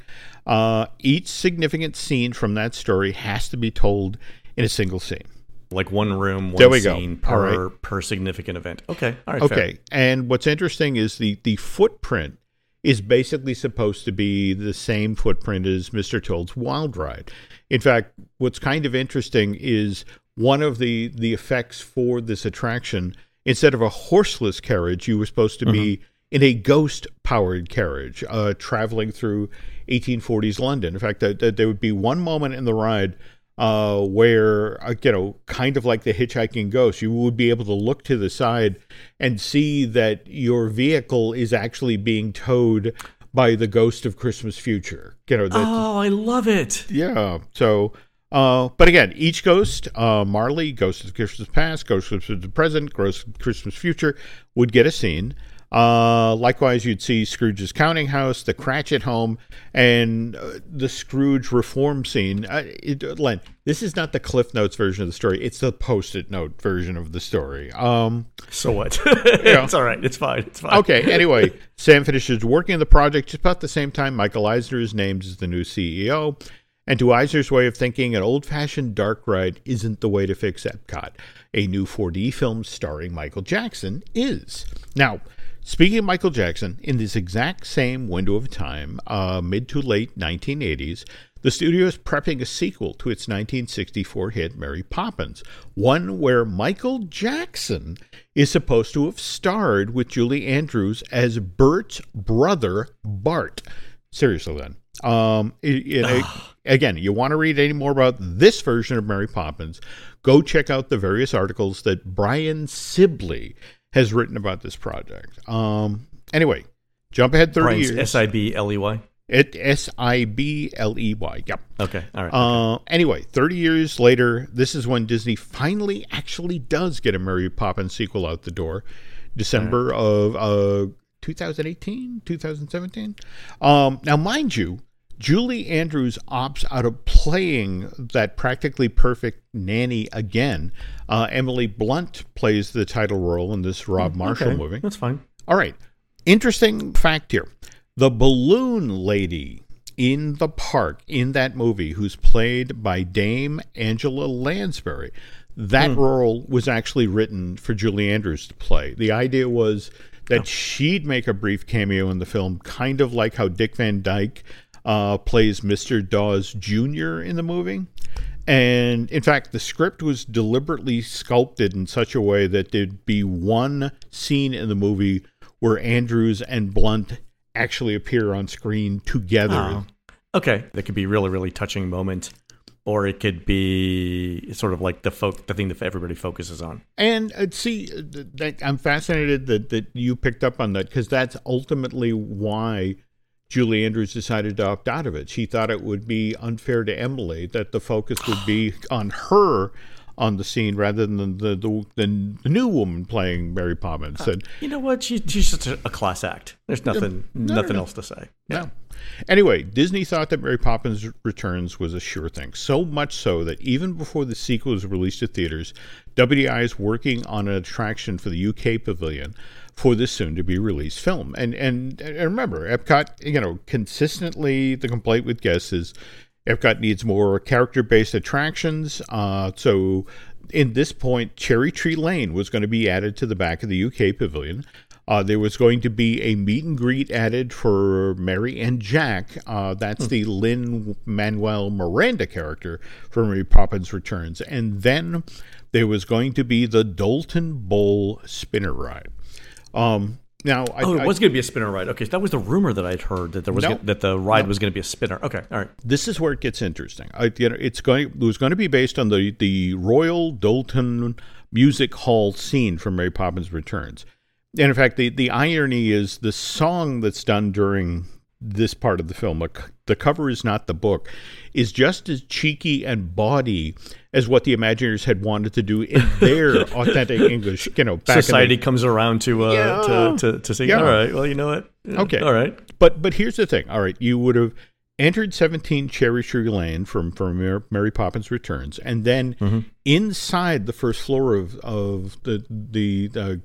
Uh, each significant scene from that story has to be told in a single scene.
Like one room, one
There we
scene
All
per per significant event. Okay. All right. fair.
Okay, and what's interesting is the the footprint is basically supposed to be the same footprint as Mr. Toad's Wild Ride. In fact, what's kind of interesting is one of the the effects for this attraction instead of a horseless carriage, you were supposed to be in a ghost powered carriage uh, traveling through 1840s London. In fact, that, that there would be one moment in the ride uh, where, uh, you know, kind of like the hitchhiking ghost, you would be able to look to the side and see that your vehicle is actually being towed by the ghost of Christmas future. You know, that,
Oh, I love it.
yeah. So, uh, but again, each ghost, uh, Marley, Ghost of Christmas Past, Ghost of the Present, Ghost of Christmas Future, would get a scene. Uh, likewise, you'd see Scrooge's counting house, the Cratchit home, and uh, the Scrooge reform scene. Uh, it, Len, this is not the Cliff Notes version of the story; it's the Post-it note version of the story. Um,
So what? (laughs) it's all right. It's fine. It's fine.
Okay, anyway, (laughs) Sam finishes working on the project just about the same time Michael Eisner is named as the new CEO. And to Eisner's way of thinking, an old fashioned dark ride isn't the way to fix Epcot. A new 4D film starring Michael Jackson is. Now, speaking of Michael Jackson, in this exact same window of time, uh, mid to late 1980s, the studio is prepping a sequel to its 1964 hit Mary Poppins, one where Michael Jackson is supposed to have starred with Julie Andrews as Bert's brother, Bart. Seriously, then. Um, it- it- (sighs) again, you want to read any more about this version of Mary Poppins, go check out the various articles that Brian Sibley has written about this project. Um, anyway, jump ahead 30
Brian's
years.
S I B L E Y.
It S I B L E Y. Yep.
Okay. All right.
Uh, anyway, 30 years later, this is when Disney finally actually does get a Mary Poppins sequel out the door. December of uh, 2018, 2017. Um, now, mind you, Julie Andrews opts out of playing that practically perfect nanny again. Uh, Emily Blunt plays the title role in this Rob Marshall
okay.
movie.
That's fine.
All right. Interesting fact here. The balloon lady in the park in that movie, who's played by Dame Angela Lansbury, that role was actually written for Julie Andrews to play. The idea was that she'd make a brief cameo in the film, kind of like how Dick Van Dyke uh, plays Mr. Dawes Jr. in the movie. And in fact, the script was deliberately sculpted in such a way that there'd be one scene in the movie where Andrews and Blunt actually appear on screen together.
Oh. Okay. That could be a really, really touching moment, or it could be sort of like the folk, the thing that everybody focuses on.
And uh, see, uh, I'm fascinated that, that you picked up on that because that's ultimately why Julie Andrews decided to opt out of it. She thought it would be unfair to Emily that the focus would be on her on the scene rather than the the, the, the new woman playing Mary Poppins. And
You know what? She, she's just a, a class act. There's nothing, nothing
no.
else to say.
No. Anyway, Disney thought that Mary Poppins Returns was a sure thing. So much so that even before the sequel was released to theaters, WDI is working on an attraction for the UK pavilion for this soon to be released film. And, and and remember, Epcot, you know, consistently the complaint with guests is Epcot needs more character based attractions. Uh, so in this point, Cherry Tree Lane was going to be added to the back of the UK pavilion. Uh, there was going to be a meet and greet added for Mary and Jack. Uh, that's the Lin-Manuel Miranda character from Mary Poppins Returns. And then there was going to be the Doulton Bowl spinner ride. Um, now, I,
Oh, it was going to be a spinner ride. Okay, so that was the rumor that I'd heard that there was
No.
gonna- that the ride was going to be a spinner. Okay, all right.
this is where it gets interesting. I, you know, it's going it was going to be based on the the Royal Doulton Music Hall scene from Mary Poppins Returns. And in fact, the the irony is the song that's done during this part of the film, the cover is not the book, is just as cheeky and bawdy as what the Imagineers had wanted to do in (laughs) their authentic English. You know, back in the-
Society comes around to uh,
Yeah.
to, to to say,
Yeah.
all right, well, you know what? Yeah,
Okay.
all right.
But but here's the thing. All right, you would have entered 17 Cherry Tree Lane from from Mar- Mary Poppins Returns, and then inside the first floor of of the the the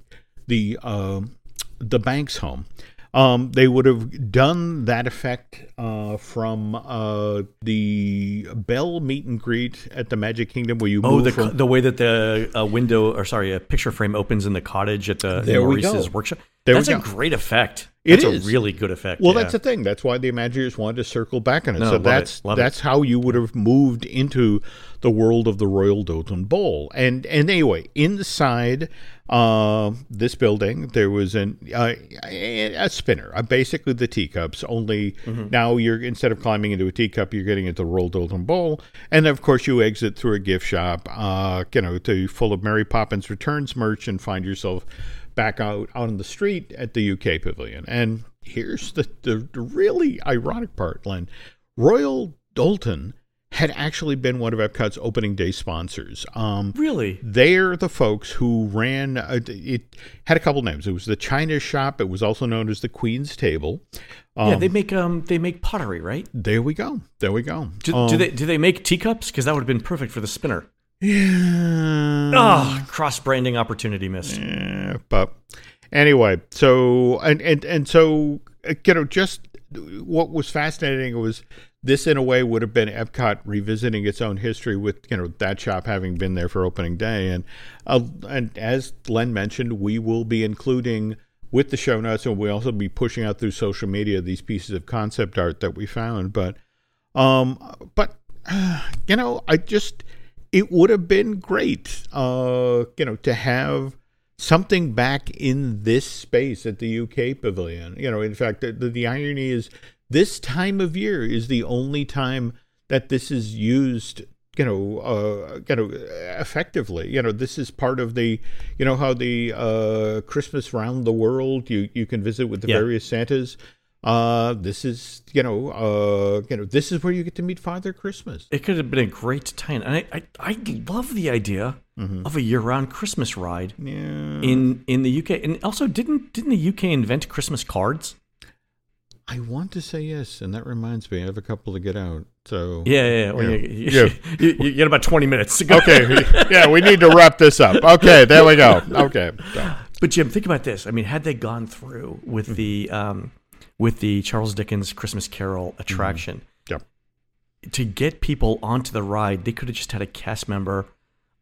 the um the Banks home. Um, they would have done that effect uh, from uh, the Belle meet and greet at the Magic Kingdom, where you
Oh,
move
the
from
the way that the uh, window or sorry, a picture frame opens in the cottage at the
There
Maurice's workshop.
There we
That's a great effect.
It
That's
is.
a really good effect.
Well,
yeah.
that's the thing. That's why the Imagineers wanted to circle back on it.
No,
so
love it,
that's
it.
that's how you would have moved into the world of the Royal Doulton Bowl. And and anyway, inside uh, this building, there was an uh, a spinner, uh, basically the teacups. Only
Mm-hmm.
now you're instead of climbing into a teacup, you're getting into the Royal Doulton Bowl, and of course you exit through a gift shop, uh, you know, to full of Mary Poppins Returns merch, and find yourself back out on the street at the UK Pavilion. And here's the, the, the really ironic part, Len. Royal Doulton had actually been one of Epcot's opening day sponsors. Um,
really.
they're the folks who ran uh, it had a couple names it was the china shop it was also known as the queen's table
yeah, they make um they make pottery, right?
there we go there we go
Do,
Um,
do they do they make teacups? Because that would have been perfect for the spinner.
Yeah
Ah, cross branding opportunity missed.
Yeah, but anyway, so and and and so uh, you know, just what was fascinating was this in a way would have been Epcot revisiting its own history with you know that shop having been there for opening day, and uh, and as Len mentioned, we will be including with the show notes, and we'll also be pushing out through social media these pieces of concept art that we found, but. Um, but uh, (sighs) you know, I just it would have been great, uh, you know, to have something back in this space at the UK pavilion. You know, in fact, the, the irony is this time of year is the only time that this is used. You know, uh, you know, effectively. You know, this is part of the, you know, how the uh, Christmas round the world. You you can visit with the
Yeah.
various Santas. Uh, this is you know, uh, you know, this is where you get to meet Father Christmas.
It could have been a great tie-in, and I I, I love the idea of a year-round Christmas ride
Yeah.
in in the UK. And also, didn't didn't the UK invent Christmas cards?
I want to say yes, and that reminds me, I have a couple to get out. So
Yeah, yeah. yeah. Well,
Yeah.
You, you,
Yeah. (laughs)
you, you get about twenty minutes to go.
Okay, yeah, we need to wrap this up. Okay, there we go. Okay, so,
But Jim, think about this. I mean, had they gone through with the um, with the Charles Dickens Christmas Carol mm-hmm. attraction
Yep.
to get people onto the ride, they could have just had a cast member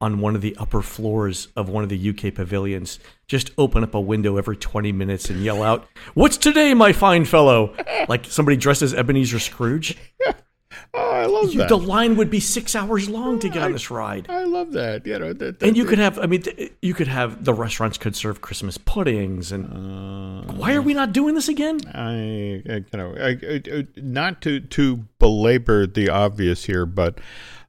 on one of the upper floors of one of the UK pavilions just open up a window every 20 minutes and yell out, "What's today, my fine fellow?" like somebody dressed as Ebenezer Scrooge. (laughs)
oh, I love
You,
that.
the line would be 6 hours long to get on this ride.
I love that. You know, that,
And you could have, I mean, you could have the restaurants could serve Christmas puddings, and
Uh,
why are we not doing this again?
I, I you know, I, not to to belabor the obvious here, but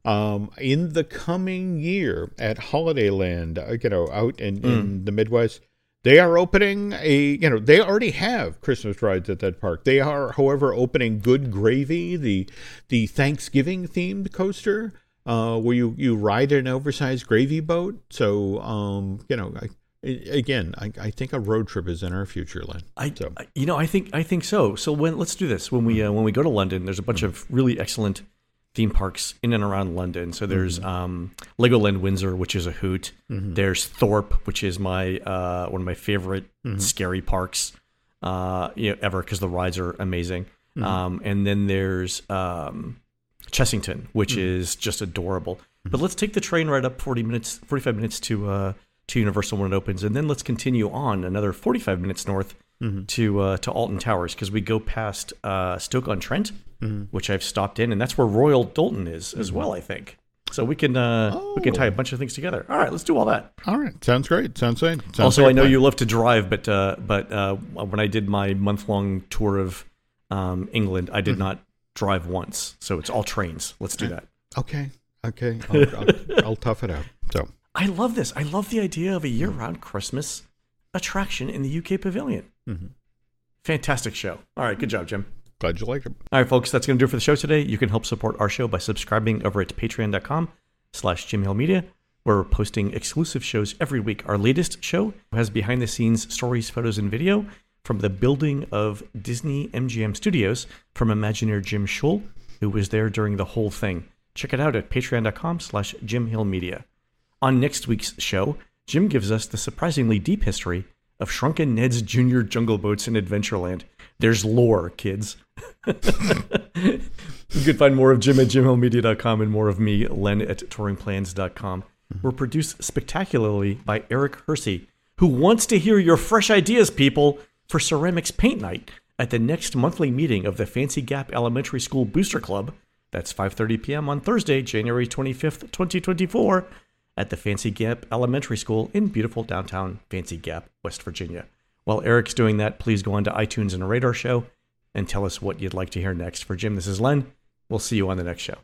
um, in the coming year at Holidayland, uh, you know, out in, in the Midwest, they are opening a, you know, they already have Christmas rides at that park. They are, however, opening Good Gravy, the the Thanksgiving themed coaster. Uh, where you, you ride an oversized gravy boat. So, um, you know, I, again, I, I think a road trip is in our future, Len.
I,
So-
you know, I think I think so. So when let's do this when we uh, when we go to London, there's a bunch of really excellent theme parks in and around London. So there's um, Legoland Windsor, which is a hoot. There's Thorpe, which is my uh, one of my favorite scary parks, uh, you know, ever because the rides are amazing. Um, and then there's um, Chessington, which is just adorable. But let's take the train ride up 40 minutes, 45 minutes to uh, to Universal when it opens, and then let's continue on another 45 minutes north to uh, to Alton Towers because we go past uh, Stoke on Trent, which I've stopped in, and that's where Royal Doulton is as well. I think so. We can uh, we can tie a bunch of things together. All right, let's do all that.
All right, sounds great. Sounds great. Sounds
also, I know
plan.
you love to drive, but uh, but uh, when I did my month long tour of um, England, I did not drive once, so it's all trains. Let's do that.
Okay, okay, I'll, I'll, I'll (laughs) tough it out. So,
I love this. I love the idea of a year round Christmas attraction in the UK pavilion. Mm-hmm. Fantastic show. All right, good job, Jim.
glad you liked it.
All right, folks, that's going to do it for the show today. You can help support our show by subscribing over at patreon.com slash Jim Hill Media, where we're posting exclusive shows every week. Our latest show has behind-the-scenes stories, photos, and video from the building of Disney MGM Studios from Imagineer Jim Shull, who was there during the whole thing. Check it out at patreon.com slash Jim Hill Media. On next week's show, Jim gives us the surprisingly deep history of Shrunken Ned's Junior Jungle Boats in Adventureland. There's lore, kids. (laughs) you can find more of Jim at jimhillmedia.com and more of me, Len, at touringplans.com. We're produced spectacularly by Eric Hersey, who wants to hear your fresh ideas, people. for Ceramics Paint Night at the next monthly meeting of the Fancy Gap Elementary School Booster Club. That's 5:30 p.m. on Thursday, January 25th, 2024, at the Fancy Gap Elementary School in beautiful downtown Fancy Gap, West Virginia. While Eric's doing that, please go on to iTunes and Radar Show and tell us what you'd like to hear next. For Jim, this is Len. We'll see you on the next show.